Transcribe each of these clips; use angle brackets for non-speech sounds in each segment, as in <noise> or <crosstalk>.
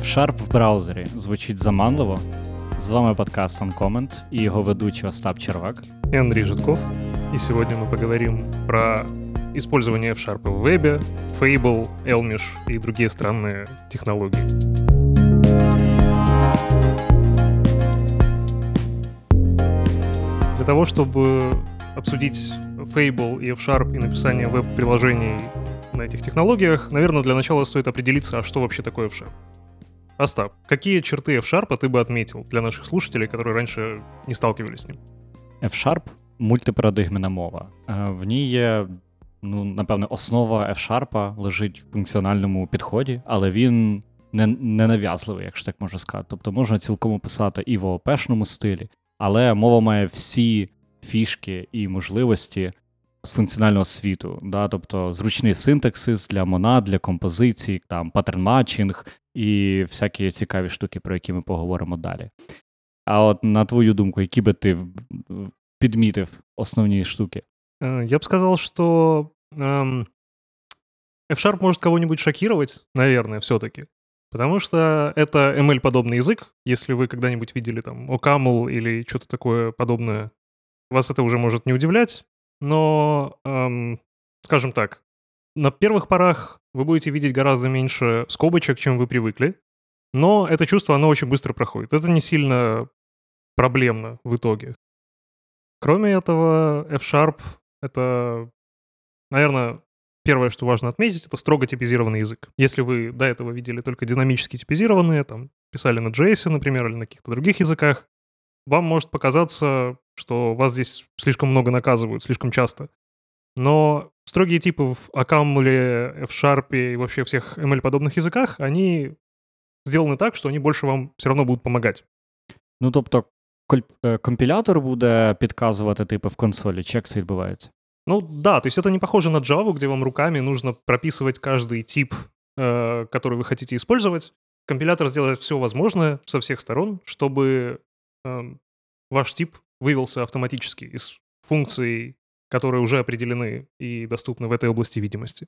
F-Sharp в браузері звучить заманливо. З вами подкаст Uncomment и его ведущий Остап Червак. И Андрей Житков. И сегодня мы поговорим про использование F-Sharp в вебе, Fable, Elmish и другие странные технологии. Для того, чтобы обсудить Fable и F-Sharp и написание веб-приложений на этих технологиях, наверное, для начала стоит определиться, а что вообще такое F-Sharp. Остап, какие черты F-Sharp ты бы отметил для наших слушателей, которые раньше не сталкивались с ним? F-Sharp — мультипарадигмена мова. В ній є, ну, напевне, основа F-Sharp лежить в функціональному підході, але він не, не нав'язливий, якщо так можна сказати. Тобто можна цілком описати і в ООП-шному стилі, але мова має всі фішки і можливості з функціонального світу, да, тобто зручний синтаксис для монад, для композицій, там паттерн-матчинг і всякі цікаві штуки, про які ми поговоримо далі. А от на твою думку, які би ти підмітив основні штуки? Э, я бы сказал, что эм, F-Sharp может кого-нибудь шокировать, наверное, все-таки. Потому что это ML-подобный язык. Если вы когда-нибудь видели там OCaml или что-то такое подобное, вас это уже может не удивлять. Но, эм, скажем так, на первых порах вы будете видеть гораздо меньше скобочек, чем вы привыкли. Но это чувство, оно очень быстро проходит. Это не сильно проблемно в итоге. Кроме этого, F-Sharp — это, наверное, первое, что важно отметить, это строго типизированный язык. Если вы до этого видели только динамически типизированные, там, писали на JS, например, или на каких-то других языках, вам может показаться, что вас здесь слишком много наказывают, слишком часто. Но строгие типы в Акамле, F-Sharp и вообще всех ML-подобных языках, они сделаны так, что они больше вам все равно будут помогать. Ну, тобто, компілятор буде підказувати типи в консолі, чи як це відбувається? Ну да, то есть это не похоже на Java, где вам руками нужно прописывать каждый тип, э, который вы хотите использовать. Компилятор сделает все возможное со всех сторон, чтобы э, ваш тип вывелся автоматически из функций, которые уже определены и доступны в этой области видимости.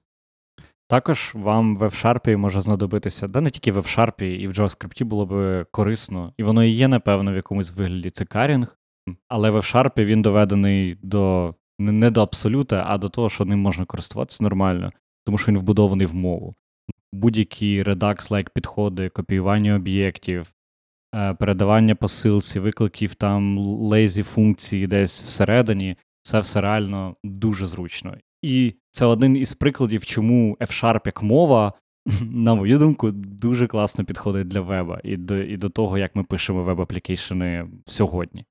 Також вам в F-Sharp може знадобитися, да не тільки в F-Sharp, і в JavaScript було би корисно, і воно і є, напевно, в якомусь вигляді це карінг, але в F-Sharp він доведений до не до абсолюта, а до того, що ним можна користуватися нормально, тому що він вбудований в мову. Будь-які Redux-like підходи, копіювання об'єктів, Е, передавання посилці, викликів там лейзі функції десь всередині, це все реально дуже зручно. І це один із прикладів, чому F-Sharp як мова, <laughs> на мою думку, дуже класно підходить для веба і до і до того, як ми пишемо веб-аплікейшени сьогодні.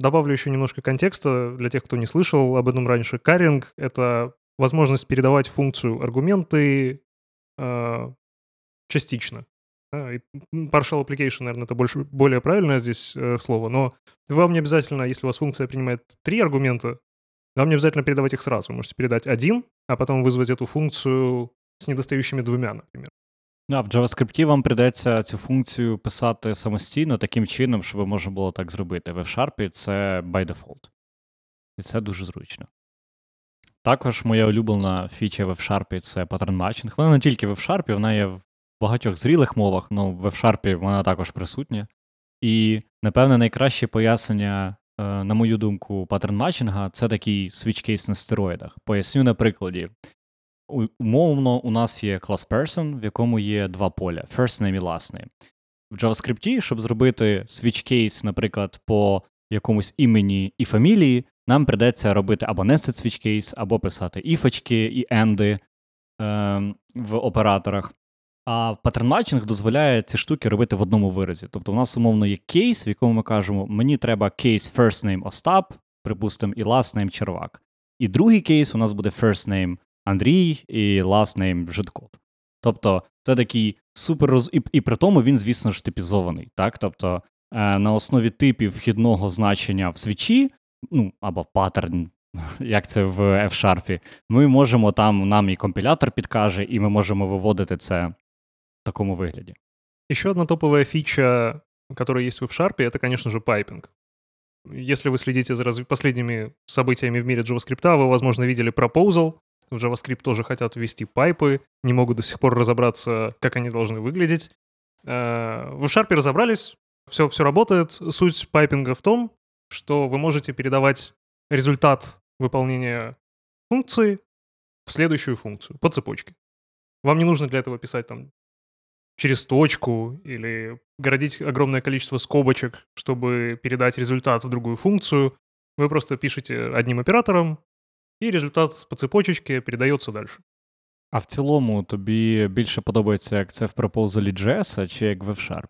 Добавлю еще немножко контекста для тех, кто не слышал об этом раньше. Каринг — это возможность передавать функцию аргументы э, частично. Да, и partial application, наверное, это больше, более правильное здесь э, слово, но вам не обязательно, если у вас функция принимает три аргумента, вам не обязательно передавать их сразу. Вы можете передать один, а потом вызвать эту функцию з недостаючими двома, наприклад. А в JavaScript вам прийдеться цю функцію писати самостійно таким чином, щоб можна було так зробити. В F-Sharp це by default. І це дуже зручно. Також моя улюблена фіча в F-Sharp це паттерн матчинг. Вона не тільки в F-Sharp, вона є в багатьох зрілих мовах, ну в F-Sharp вона також присутня. І, напевне, найкраще пояснення, е, на мою думку, паттерн матчинга це такий case на стероїдах. Поясню на прикладі. Умовно, у нас є клас person, в якому є два поля: first name і last name. В JavaScript, щоб зробити case, наприклад, по якомусь імені і фамілії, нам придеться робити або nested case, або писати іфочки і енди е, в операторах. А паттерн-матчинг дозволяє ці штуки робити в одному виразі. Тобто, у нас умовно є кейс, в якому ми кажемо, мені треба кейс first name Остап, припустимо, і last name Червак. І другий кейс у нас буде first name Андрій і last name Житков. Тобто, це такий супер роз... І, і при тому він, звісно ж, типізований. Так? Тобто, е, на основі типів вхідного значення в свічі, ну або паттерн, <laughs> як це в F-Sharp, ми можемо там, нам і компілятор підкаже, і ми можемо виводити це такому выгляде. Еще одна топовая фича, которая есть в F-Sharp, это, конечно же, пайпинг. Если вы следите за разв... последними событиями в мире JavaScript, вы, возможно, видели Proposal. В JavaScript тоже хотят ввести пайпы, не могут до сих пор разобраться, как они должны выглядеть. Э, в F-Sharp разобрались, все, все работает. Суть пайпинга в том, что вы можете передавать результат выполнения функции в следующую функцию по цепочке. Вам не нужно для этого писать там через точку или городить огромное количество скобочек, чтобы передать результат в другую функцию. Вы просто пишете одним оператором, і результат по цепочечці передається далі. А в цілому тобі більше подобається, як це в Proposal JS, чи як в F-Sharp?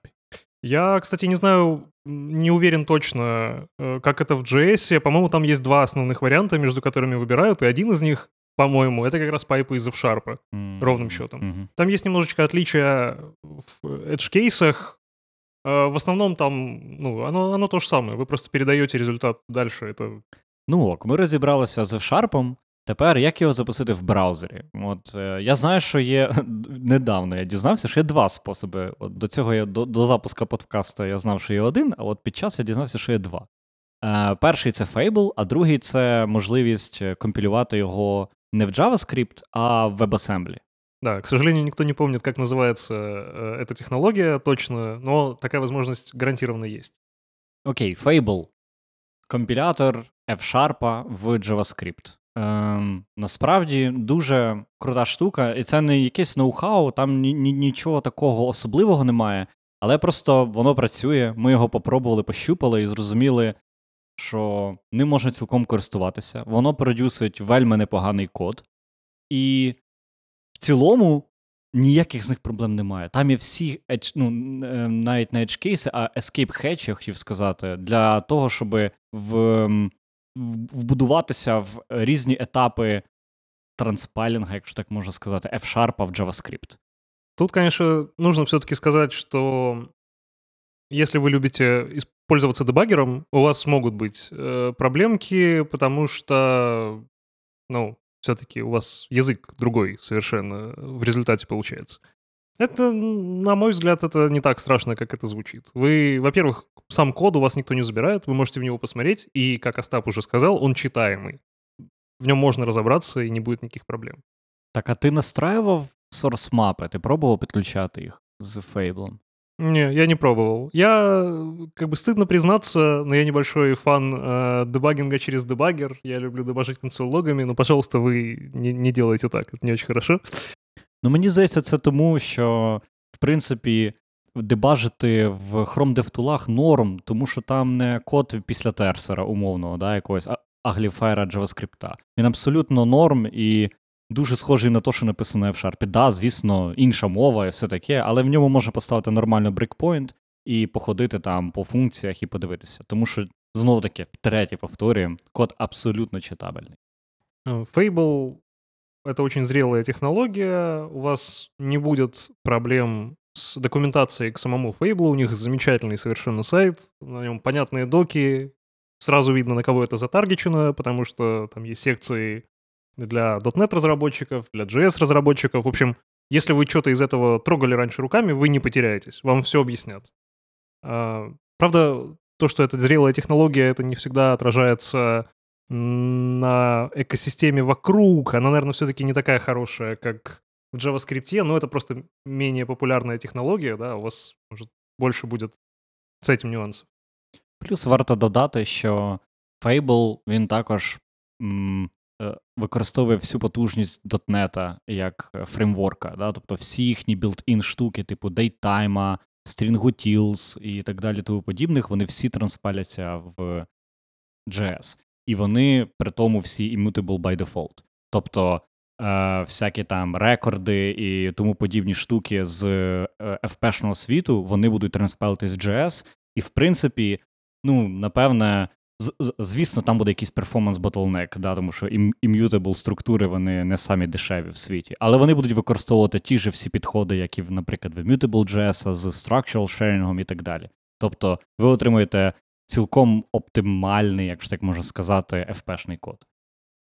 Я, кстати, не знаю, не уверен точно, э, как это в JS. По-моему, там есть два основных варианта, между которыми выбирают, и один из них, по-моему, это как раз пайпы из F-Sharp, mm-hmm. ровным счетом. Mm-hmm. Там есть немножечко отличия в edge-кейсах. Э, в основном там, ну, оно, оно то же самое. Вы просто передаете результат дальше. Это Ну ок, ми розібралися з F-Sharp. Тепер як його запустити в браузері? От е, я знаю, що є <laughs> недавно я дізнався, що є два способи. От До цього я до, до запуску подкасту я знав, що є один, а от під час я дізнався, що є два. Е, Перший це Fable, а другий це можливість е, компілювати його не в JavaScript, а в WebAssembly. Да, к сожалению, никто не помнит, как называется э, эта технология точно, но такая возможность гарантированно есть. Окей, Fable компілятор F-Sharp в JavaScript. Ем, Насправді дуже крута штука, і це не якесь ноу-хау, там ні, ні, нічого такого особливого немає, але просто воно працює. Ми його попробували, пощупали і зрозуміли, що ним можна цілком користуватися. Воно продюсить вельми непоганий код. І в цілому Ніяких з них проблем немає. Там є всі ну, навіть не edge кейси, а escape hatch, я хотів сказати, для того, щоб в, вбудуватися в різні етапи транспайлінга, якщо так можна сказати, F-Sharp в JavaScript. Тут, конечно, нужно все-таки сказать, что если вы любите пользоваться дебаггером, у вас могут быть э, проблемки, потому что, ну, все-таки у вас язык другой совершенно в результате получается. Это, на мой взгляд, это не так страшно, как это звучит. Вы, во-первых, сам код у вас никто не забирает, вы можете в него посмотреть, и, как Остап уже сказал, он читаемый. В нем можно разобраться, и не будет никаких проблем. Так, а ти настраював source мапи? Ти пробував підключати їх з Fable? Не, я не пробовал. Я, как бы стыдно признаться, но я небольшой фан э, дебагинга через дебаггер. Я люблю дебажить консоль-логами, но, пожалуйста, вы не, не делайте так, это не очень хорошо. Ну, мені здається, це тому, що, в принципі, дебажити в Chrome DevTools норм, тому що там не код після терсера, умовного, да, якогось агліфайра JavaScript. Він абсолютно норм і дуже схожий на те, що написано в Sharp. Да, звісно, інша мова і все таке, але в ньому можна поставити нормально брейкпоінт і походити там по функціях і подивитися. Тому що, знову таки, втретє повторюємо, код абсолютно читабельний. Fable — это очень зрелая технология, у вас не будет проблем с документацией к самому Fable, у них замечательный совершенно сайт, на нем понятные доки, сразу видно, на кого это затаргечено, потому что там есть секции для .NET разработчиков, для JS разработчиков. В общем, если вы что-то из этого трогали раньше руками, вы не потеряетесь, вам все объяснят. А, правда, то, что это зрелая технология, это не всегда отражается на экосистеме вокруг. Она, наверное, все-таки не такая хорошая, как в JavaScript, но это просто менее популярная технология, да, у вас, может, больше будет з цим нюансом. Плюс варто додати, що Fable, він також м, використовує всю потужність .NET як фреймворка, да? тобто всі їхні built-in штуки, типу Datetime, StringUtils і так далі, тому подібних, вони всі транспаляться в JS. І вони при тому всі immutable by default. Тобто е, всякі там рекорди і тому подібні штуки з е, FP-шного світу, вони будуть транспайлити з JS, і в принципі, ну, напевне, Звісно, там буде якийсь перформанс bottleneck, да, тому що immutable структури вони не самі дешеві в світі, але вони будуть використовувати ті ж всі підходи, які, наприклад, в Immutable.js з structural sharing і так далі. Тобто ви отримуєте цілком оптимальний, якщо так можна сказати, FP-шний код.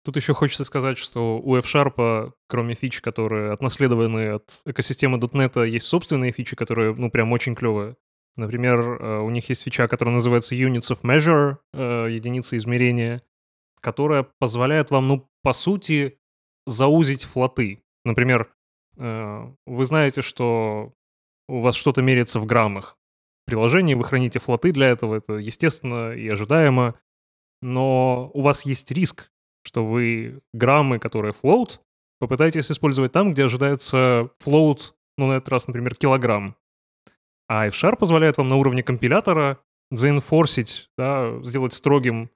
Тут еще хочется сказать, что у F-Sharp, кроме фич, которые отнаследованы от экосистемы .NET, есть собственные фичи, которые, ну, прям очень клевые. Например, э, у них есть фича, которая называется Units of Measure, э, единицы измерения, которая позволяет вам, ну, по сути, заузить флоты. Например, э, вы знаете, что у вас что-то меряется в граммах. В приложении вы храните флоты для этого, это естественно и ожидаемо, но у вас есть риск, что вы граммы, которые float, попытаетесь использовать там, где ожидается float, ну, на этот раз, например, килограмм. А F-Sharp позволяет вам на уровне компилятора заинфорсить, да, сделать строгим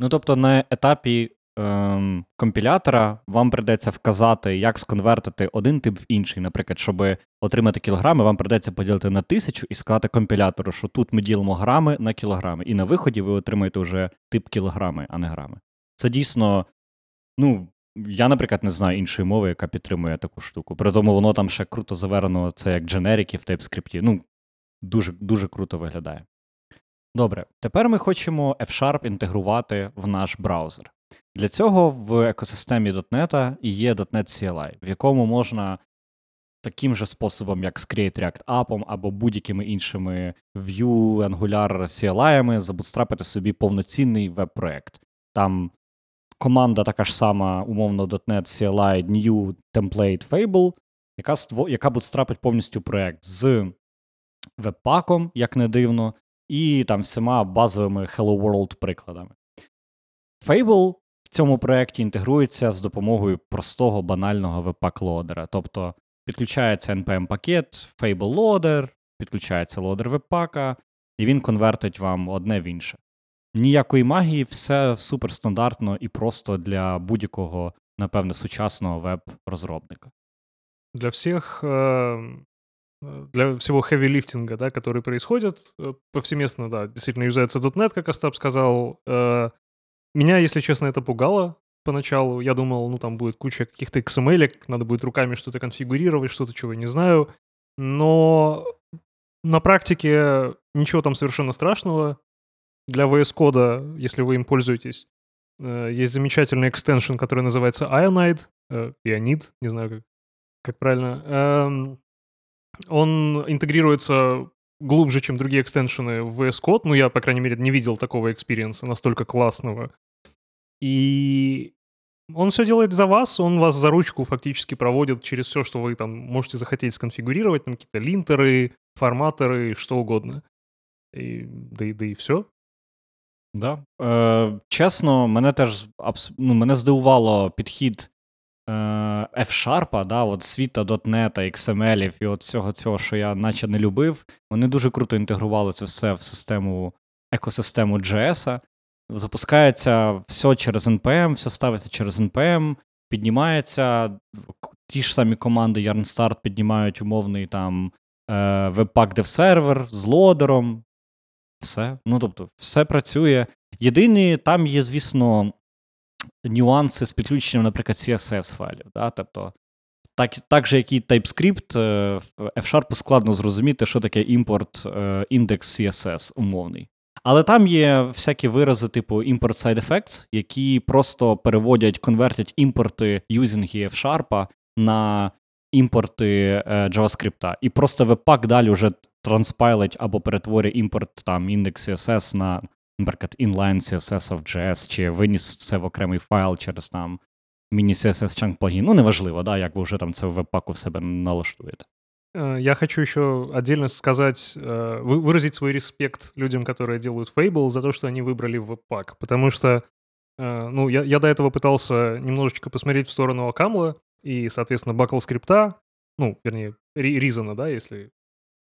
Ну, тобто, на етапі ем, компілятора вам прийдеться вказати, як сконвертити один тип в інший. Наприклад, щоб отримати кілограми, вам прийдеться поділити на тисячу і сказати компілятору, що тут ми ділимо грами на кілограми. І на виході ви отримаєте вже тип кілограми, а не грами. Це дійсно, ну. Я, наприклад, не знаю іншої мови, яка підтримує таку штуку. При тому воно там ще круто заверено, це як дженерики в TypeScript. Ну, дуже дуже круто виглядає. Добре, тепер ми хочемо F-Sharp інтегрувати в наш браузер. Для цього в екосистемі .NET є .NET CLI, в якому можна таким же способом, як з Create React App або будь-якими іншими Vue, Angular CLI, забутстрапити собі повноцінний веб-проект. Там команда така ж сама, умовно, .NET CLI New Template Fable, яка ство... яка бутстрапить повністю проект з веб-паком, як не дивно, і там всіма базовими Hello World прикладами. Fable в цьому проєкті інтегрується з допомогою простого банального веб-пак-лодера. Тобто підключається NPM-пакет, Fable Loader, підключається лодер веб-пака, і він конвертить вам одне в інше. Ніякої магії, все суперстандартно і просто для будь-якого, напевне, сучасного веб-розробника. Для всіх э, Э, для всего хэви-лифтинга, да, который происходит э, повсеместно, да, действительно юзается .NET, как Остап сказал. Э, меня, если честно, это пугало поначалу. Я думал, ну, там будет куча каких-то XML, надо будет руками что-то конфигурировать, что-то, чего я не знаю. Но на практике ничего там совершенно страшного. Для VS Code, если вы им пользуетесь, есть замечательный экстеншн, который называется Ionide, Ionid, не знаю, как, как правильно. Эм, он интегрируется глубже, чем другие экстеншены в VS Code. Ну, я, по крайней мере, не видел такого экспириенса настолько классного. И он все делает за вас, он вас за ручку фактически проводит через все, что вы там можете захотеть сконфигурировать, там какие-то линтеры, форматоры, что угодно. І, да, і, да і все. Да. Е, Чесно, мене теж ну, мене здивувало підхід Е, F-Sharp, да, от світа .NET, XML і от всього цього, що я наче не любив, вони дуже круто інтегрували це все в систему, екосистему JS. Запускається все через NPM, все ставиться через NPM, піднімається. Ті ж самі команди YarnStart піднімають умовний там е, Webpack Dev сервер з лодером. Все. Ну, тобто, все працює. Єдині, там є, звісно, нюанси з підключенням, наприклад, CSS файлів. Да? Тобто, так так же, як і TypeScript, е, F-Sharp складно зрозуміти, що таке імпорт е, індекс CSS умовний. Але там є всякі вирази, типу import side effects, які просто переводять, конвертять імпорти юзінги F-Sharp на імпорти е, JavaScript. І просто Webpack далі вже транспайлить або перетворює імпорт там індекс CSS на наприклад, inline CSS of JS, чи виніс це в окремий файл через там mini-CSS chunk плагін. Ну, неважливо, да, як ви вже там це в веб-паку в себе налаштуєте. Э, я хочу еще отдельно сказать, э, выразить свой респект людям, которые делают Fable, за то, что они выбрали веб-пак. Потому что, э, ну, я, я до этого пытался немножечко посмотреть в сторону Акамла и, соответственно, бакл скрипта, ну, вернее, Ризана, да, если...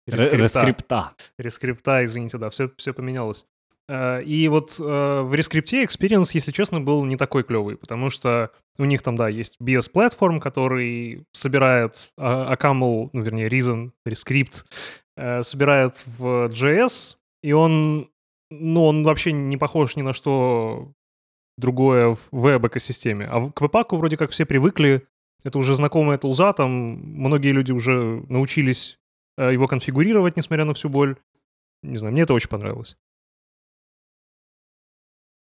Рескрипта. Рескрипта, извините, да, все, все поменялось. Э, и вот э, в рескрипте experience, если честно, был не такой клевый, потому что у них там, да, есть BS платформ, который собирает Акамл, ну, вернее, Reason, Rescript, э, собирает в JS, и он, ну, он вообще не похож ни на что другое в веб-экосистеме. А к веб-паку вроде как все привыкли, это уже знакомая тулза, там многие люди уже научились его конфигурировать, несмотря на всю боль. Не знаю, мне это очень понравилось.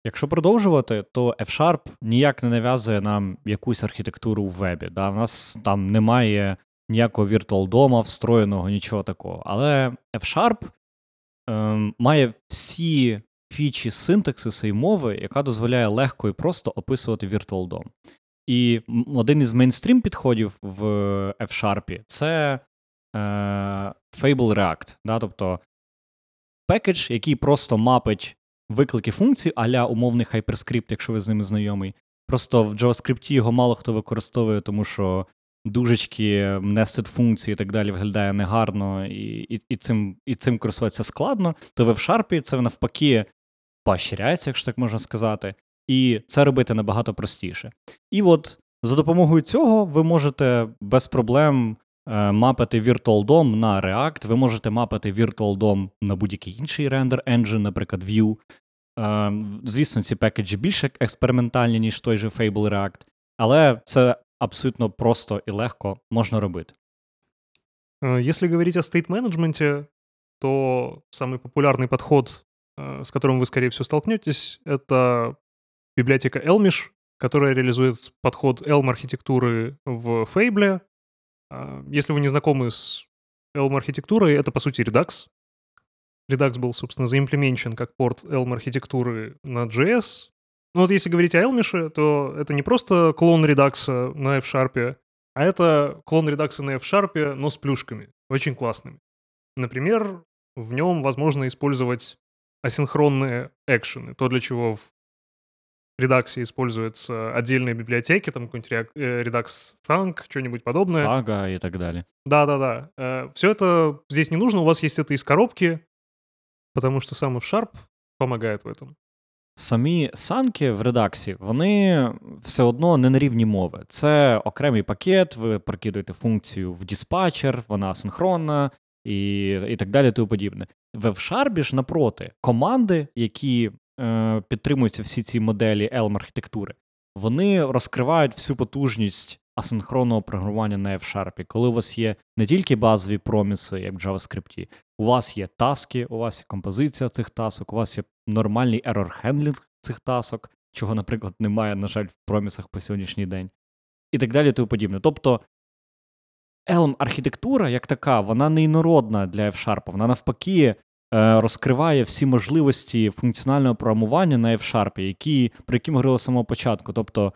Якщо продовжувати, то F-Sharp ніяк не нав'язує нам якусь архітектуру в вебі. Да? У нас там немає ніякого віртуал-дома, встроєного, нічого такого. Але F-Sharp ем, має всі фічі синтаксиси і мови, яка дозволяє легко і просто описувати віртуал-дом. І один із мейнстрім підходів в F-Sharp це Fable React. Да? Тобто пекедж, який просто мапить виклики функцій, а-ля умовний HyperScript, якщо ви з ними знайомий. Просто в JavaScript його мало хто використовує, тому що дужечки, nested функції і так далі виглядає негарно, і і, і, цим і цим користуватися складно, то ви в F-Sharp це навпаки поощряється, якщо так можна сказати, і це робити набагато простіше. І от за допомогою цього ви можете без проблем е, мапити Virtual DOM на React, ви можете мапити Virtual DOM на будь-який інший рендер engine, наприклад, Vue. Е, звісно, ці пекеджі більш експериментальні, ніж той же Fable React, але це абсолютно просто і легко можна робити. Э, если говорить о стейт-менеджменте, то самый популярный подход, э, с которым вы, скорее всего, столкнетесь, это библиотека Elmish, которая реализует подход Elm-архитектуры в Fable. А, если вы не знакомы с Elm-архитектурой, это, по сути, Redux. Redux был, собственно, заимплеменчен как порт Elm-архитектуры на JS, ну вот если говорить о Elmish, то это не просто клон редакса на F-Sharp, а это клон редакса на F-Sharp, но с плюшками, очень классными. Например, в нем возможно использовать асинхронные экшены, то, для чего в редаксе используются отдельные библиотеки, там какой-нибудь э, Redux Thunk, что-нибудь подобное. Сага и так далее. Да-да-да. Э, Все это здесь не нужно, у вас есть это из коробки, потому что сам F-Sharp помогает в этом. Самі санки в редаксі, вони все одно не на рівні мови. Це окремий пакет, ви прокидуєте функцію в диспатчер, вона синхронна і і так далі. тому подібне. В F-Sharp ж напроти, команди, які е, підтримуються всі ці моделі Elm архітектури, вони розкривають всю потужність асинхронного програмування на F-Sharp, коли у вас є не тільки базові проміси, як в JavaScript, у вас є таски, у вас є композиція цих тасок, у вас є нормальний error handling цих тасок, чого, наприклад, немає, на жаль, в промісах по сьогоднішній день, і так далі, тому подібне. Тобто Elm архітектура, як така, вона не інородна для F-Sharp, вона навпаки. Е, розкриває всі можливості функціонального програмування на F-Sharp, які, про які ми говорили з самого початку. Тобто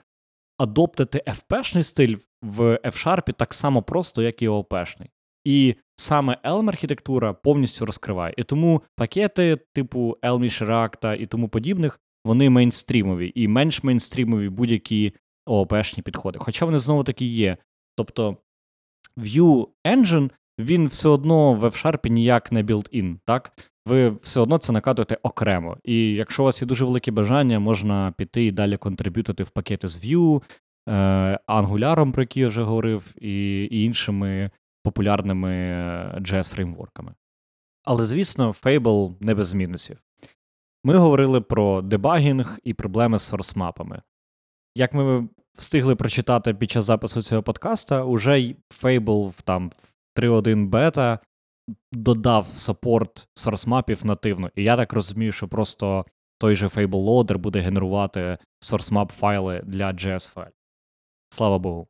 адоптити FP-шний стиль в F-Sharp так само просто, як і OP-шний. І саме Elm архітектура повністю розкриває. І тому пакети типу Elmish React і тому подібних, вони мейнстрімові і менш мейнстрімові будь-які ООП-шні підходи. Хоча вони знову таки є. Тобто Vue Engine, він все одно в F-Sharp ніяк не built-in, так? Ви все одно це накатуєте окремо. І якщо у вас є дуже велике бажання, можна піти і далі контриб'ютити в пакети з Vue, е, про який я вже говорив, і, іншими популярними JS-фреймворками. Але, звісно, Fable не без мінусів. Ми говорили про дебагінг і проблеми з сорсмапами. Як ми встигли прочитати під час запису цього подкаста, уже Fable там 3.1 бета додав саппорт сорсмапів нативно. І я так розумію, що просто той же Fable Loader буде генерувати source файли для JS файлів. Слава Богу.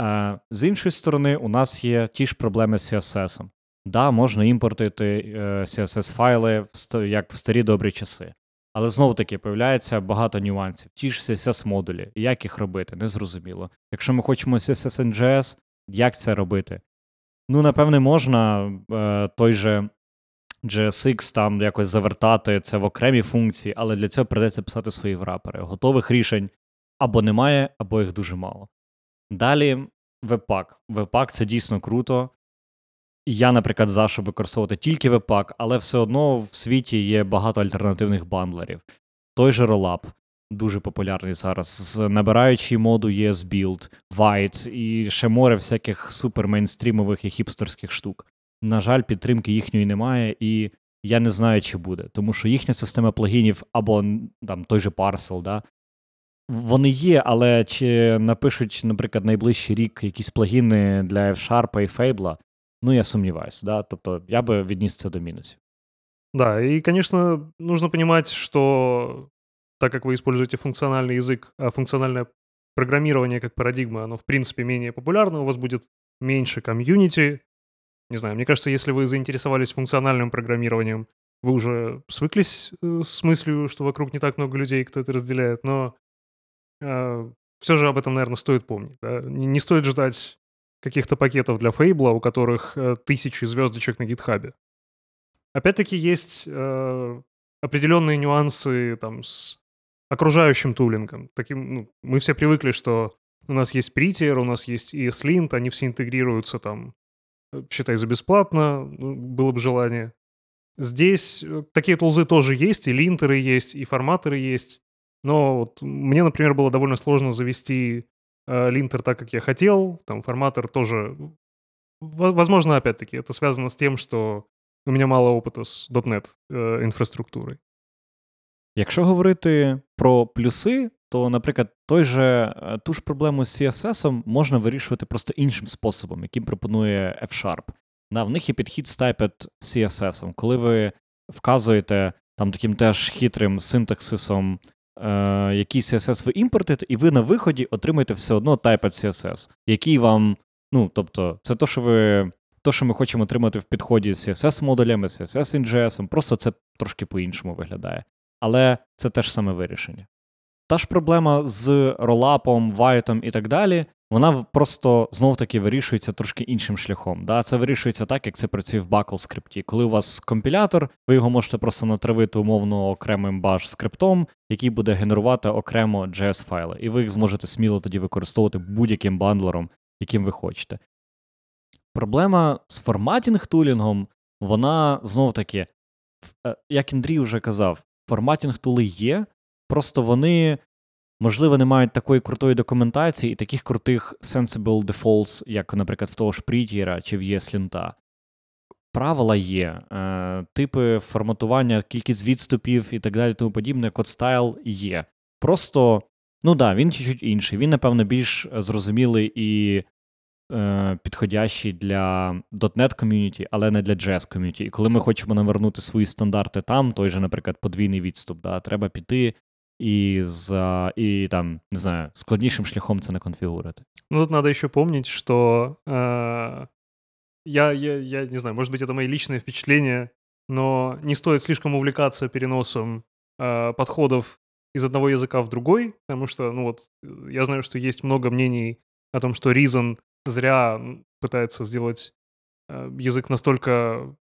Е, З іншої сторони, у нас є ті ж проблеми з CSS. Да, можна імпортити е, CSS-файли як в старі добрі часи. Але знову таки появляється багато нюансів. Ті ж CSS-модулі, як їх робити, незрозуміло. Якщо ми хочемо CSS NGS, як це робити? Ну, напевне, можна е, той же JSX там якось завертати це в окремі функції, але для цього придеться писати свої врапери. Готових рішень або немає, або їх дуже мало. Далі Webpack. Webpack це дійсно круто. Я, наприклад, за щоб використовувати тільки Webpack, але все одно в світі є багато альтернативних бандлерів. Той же Rollup дуже популярний зараз, з набираючи моду ES Build, White і ще море всяких супермейнстрімових і хіпстерських штук. На жаль, підтримки їхньої немає, і я не знаю, чи буде, тому що їхня система плагінів або там той же Parcel, да, вони є, але чи напишуть, наприклад, найближчий рік якісь плагіни для F-Sharp і Fable, ну я сомневаюсь, да, тобто я би відніс це до мінусів. Да, и, конечно, нужно понимать, что так как вы используете функциональный язык, а функциональное программирование как парадигма, оно в принципе менее популярно, у вас будет меньше комьюнити. Не знаю, мне кажется, если вы заинтересовались функциональным программированием, вы уже свыклись э, с мыслью, что вокруг не так много людей, кто это разделяет, но э, все же об этом, наверное, стоит помнить. Да? Не, не стоит ждать каких-то пакетов для Фейбла, у которых э, тысячи звездочек на гитхабе. Опять-таки есть э, определенные нюансы там с окружающим тулингом. Таким, ну, мы все привыкли, что у нас есть Prettier, у нас есть ESLint, они все интегрируются там, э, считай, за бесплатно, ну, было бы желание. Здесь э, такие тулзы тоже есть, и линтеры есть, и форматоры есть. Но вот мне, например, было довольно сложно завести э, линтер так, как я хотел. Там форматор тоже... Возможно, опять-таки, это связано с тем, что у меня мало опыта з .NET е, інфраструктури. Якщо говорити про плюси, то, наприклад, той же, е, ту ж проблему з CSS можна вирішувати просто іншим способом, яким пропонує F-Sharp. Да, В них є підхід з Typed CSS. Коли ви вказуєте там таким теж хитрим синтаксисом, е, який CSS ви імпортите, і ви на виході отримаєте все одно Typed CSS, який вам, ну, тобто, це то, що ви то, що ми хочемо отримати в підході з CSS-модулями, CSS NGS, просто це трошки по-іншому виглядає. Але це теж саме вирішення. Та ж проблема з ролапом, вайтом і так далі, вона просто знов-таки вирішується трошки іншим шляхом. Да? Це вирішується так, як це працює в Buckle скрипті. Коли у вас компілятор, ви його можете просто натравити умовно окремим bash скриптом, який буде генерувати окремо JS-файли, і ви їх зможете сміло тоді використовувати будь-яким бандлером, яким ви хочете. Проблема з форматінг-тулінгом, вона знов таки, е, як Андрій вже казав, форматінг-тули є, просто вони, можливо, не мають такої крутої документації і таких крутих sensible defaults, як, наприклад, в того ж Prettier чи в ESLint. Правила є, е, типи форматування, кількість відступів і так далі, тому подібне, код стайл є. Просто, ну да, він чуть-чуть інший. Він, напевно, більш зрозумілий і е, підходящий для .NET ком'юніті, але не для JS ком'юніті. І коли ми хочемо навернути свої стандарти там, той же, наприклад, подвійний відступ, да, треба піти і за і там, не знаю, складнішим шляхом це не конфигурировать. Ну, тут надо еще помнить, что э, я, я, я не знаю, может быть, это мои личные впечатления, но не стоит слишком увлекаться переносом э, подходов из одного языка в другой, потому что, ну вот, я знаю, что есть много мнений о том, что Reason зря пытается сделать э, язык настолько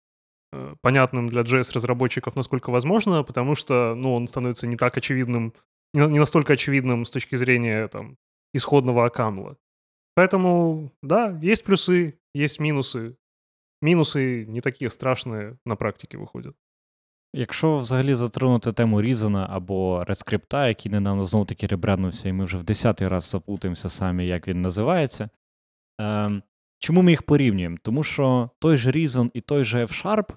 э, понятным для JS-разработчиков, насколько возможно, потому что, ну, он становится не так очевидным, не настолько очевидным с точки зрения, там, исходного акамла. Поэтому, да, есть плюсы, есть минусы. Мінуси не такі страшні на практиці виходять. Якщо взагалі затронути тему Reason або RedScript, який недавно знову таки ребренднувся, і ми вже в десятий раз запутаємося самі, як він називається, Ем, Чому ми їх порівнюємо? Тому що той же Reason і той же F-Sharp,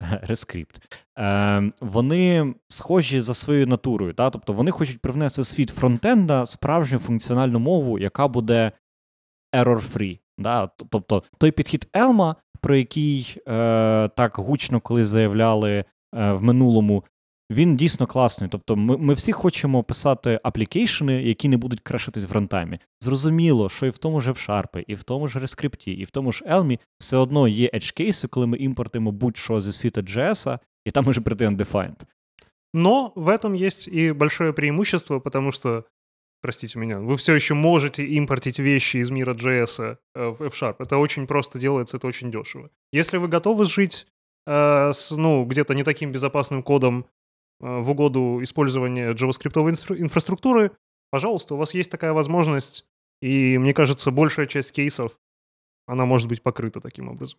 <laughs> Rescript, ем, вони схожі за своєю натурою. Да? Тобто вони хочуть привнести в світ фронтенда справжню функціональну мову, яка буде error-free. Да? Тобто той підхід Elma, про який е, так гучно коли заявляли е, в минулому, він дійсно класний. Тобто, ми ми всі хочемо писати аплікейшени, які не будуть крашитись в рантаймі. Зрозуміло, що і в тому ж в і в тому ж рескрипті, і в тому ж Elmi все одно є edge кейси, коли ми імпортимо будь-що зі світу JS, і там може прийти undefined. Но в этом есть и большое преимущество, потому что, простите меня, вы все еще можете импортить вещи из мира JS э, в F-Sharp. Это очень просто делается, это очень дешево. Если вы готовы жить э, с, ну, где-то не таким безопасным кодом Э, в угоду использования JavaScript инфраструктуры, пожалуйста, у вас есть такая возможность, и мне кажется, большая часть кейсов, она может быть покрита таким образом.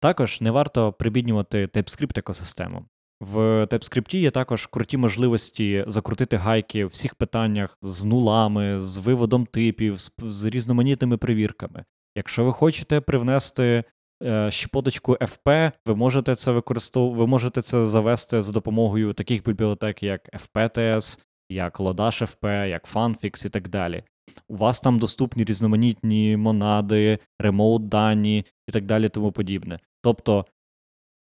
Також не варто прибіднювати TypeScript екосистему. В TypeScript є також круті можливості закрутити гайки в всіх питаннях з нулами, з виводом типів, з, з різноманітними перевірками. Якщо ви хочете привнести щепоточку FP, ви можете це використовувати, ви можете це завести за допомогою таких бібліотек, як FPTS, як Lodash FP, як FunFix і так далі. У вас там доступні різноманітні монади, ремоут дані і так далі, тому подібне. Тобто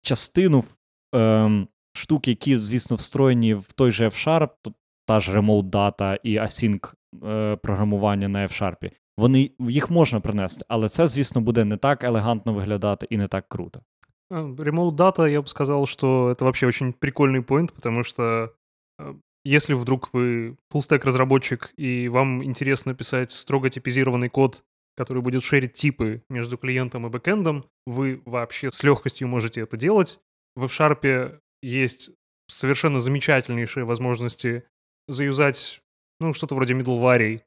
частину ем, штук, які, звісно, встроєні в той же F-Sharp, та ж ремоут дата і async е, програмування на F-Sharp, вони їх можна принести, але це, звісно, буде не так елегантно виглядати і не так круто. Remote Data, я бы сказал, что это вообще очень прикольный поинт, потому что если вдруг вы full-stack разработчик и вам интересно писать строго типизированный код, который будет шерить типы между клиентом и бэкэндом, вы вообще с легкостью можете это делать. В F-Sharp есть совершенно замечательнейшие возможности заюзать, ну, что-то вроде middleware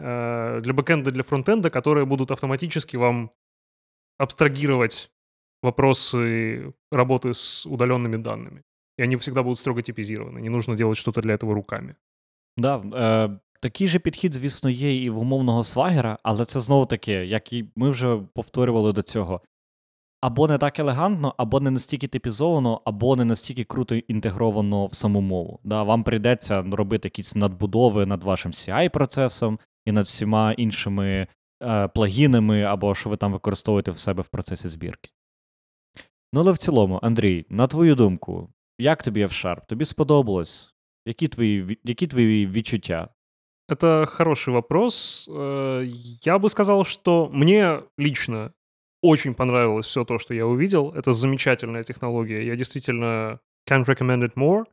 э, для бэкэнда, для фронтенда, которые будут автоматически вам абстрагировать вопросы работы с удаленными данными. И они всегда будут строго типизированы. Не нужно делать что-то для этого руками. Да, е, такий же підхід, звісно, є і в умовного свагера, але це знову таки, як і ми вже повторювали до цього. Або не так елегантно, або не настільки типізовано, або не настільки круто інтегровано в саму мову. Да, Вам прийдеться робити якісь надбудови над вашим CI-процесом і над всіма іншими е, плагінами, або що ви там використовуєте в себе в процесі збірки. Ну, але в цілому, Андрій, на твою думку, як тобі F-Sharp? Тобі сподобалось? Які твої, ві- які твої відчуття? Это хороший вопрос. Э, Я бы сказал, что мне лично очень понравилось все то, что я увидел. Это замечательная технология. Я действительно can't recommend it more.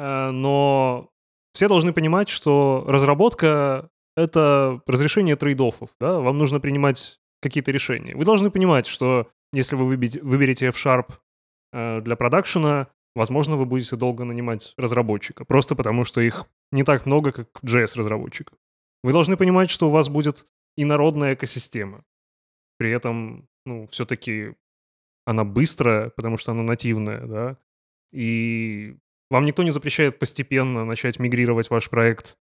Э, Но все должны понимать, что разработка — это разрешение трейдоффов. Да? Вам нужно принимать какие-то решения. Вы должны понимать, что если вы выберете, выберете F-Sharp э, для продакшена, возможно, вы будете долго нанимать разработчика, просто потому что их не так много, как JS-разработчиков. Вы должны понимать, что у вас будет инородная экосистема. При этом, ну, все-таки она быстрая, потому что она нативная, да, и вам никто не запрещает постепенно начать мигрировать ваш проект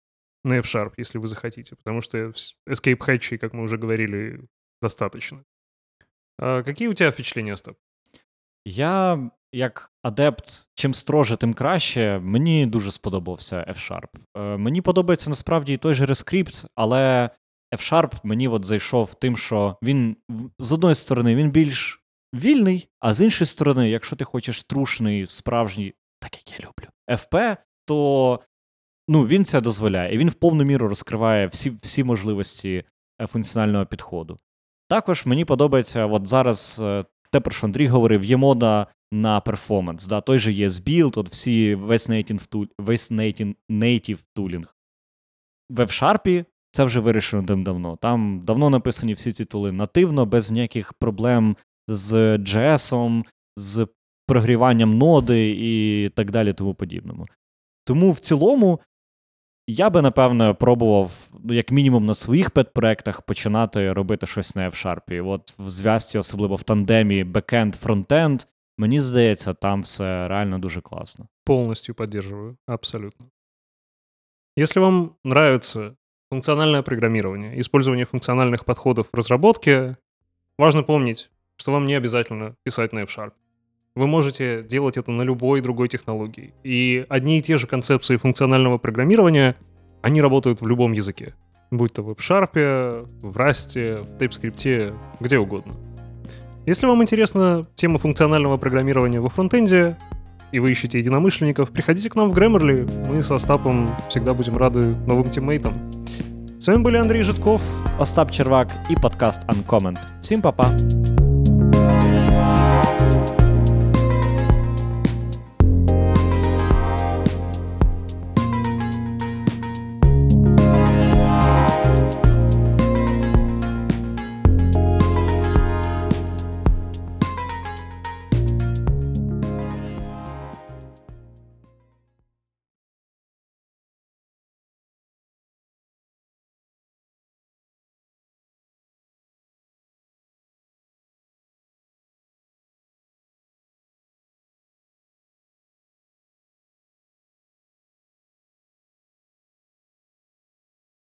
на F-Sharp, если вы захотите, потому что escape hatch, как мы уже говорили, достаточно. А какие у тебя впечатления, Остап? Я, як адепт, чим строже, тим краще. Мені дуже сподобався F-Sharp. Е, мені подобається насправді і той же Rescript, але F-Sharp мені от зайшов тим, що він з одної сторони він більш вільний, а з іншої сторони, якщо ти хочеш трушний, справжній, так як я люблю, FP, то ну, він це дозволяє. І він в повну міру розкриває всі, всі можливості е, функціонального підходу. Також мені подобається, от зараз е, те, про що Андрій говорив, є мода на перформанс. Да? Той же є Build, от всі весь native, весь native, tooling. В F-Sharp це вже вирішено давно. Там давно написані всі ці тули нативно, без ніяких проблем з JS, з прогріванням ноди і так далі, тому подібному. Тому в цілому я би, напевно, пробував, ну, як мінімум, на своїх пет-проектах починати робити щось на F-Sharp. От в зв'язці, особливо в тандемі бекенд, фронтенд, мені здається, там все реально дуже класно. Полностью поддерживаю, абсолютно. Если вам нравится функциональное программирование, использование функциональных подходов в разработке, важно помнить, что вам не обязательно писать на F-Sharp. Вы можете делать это на любой другой технологии. И одни и те же концепции функционального программирования, они работают в любом языке. Будь то в F-Sharp, в Rust, в TypeScript, где угодно. Если вам интересна тема функционального программирования во фронтенде, и вы ищете единомышленников, приходите к нам в Grammarly. Мы со Остапом всегда будем рады новым тиммейтам. С вами были Андрей Житков. Остап Червак і подкаст Uncommon. Всім па-па!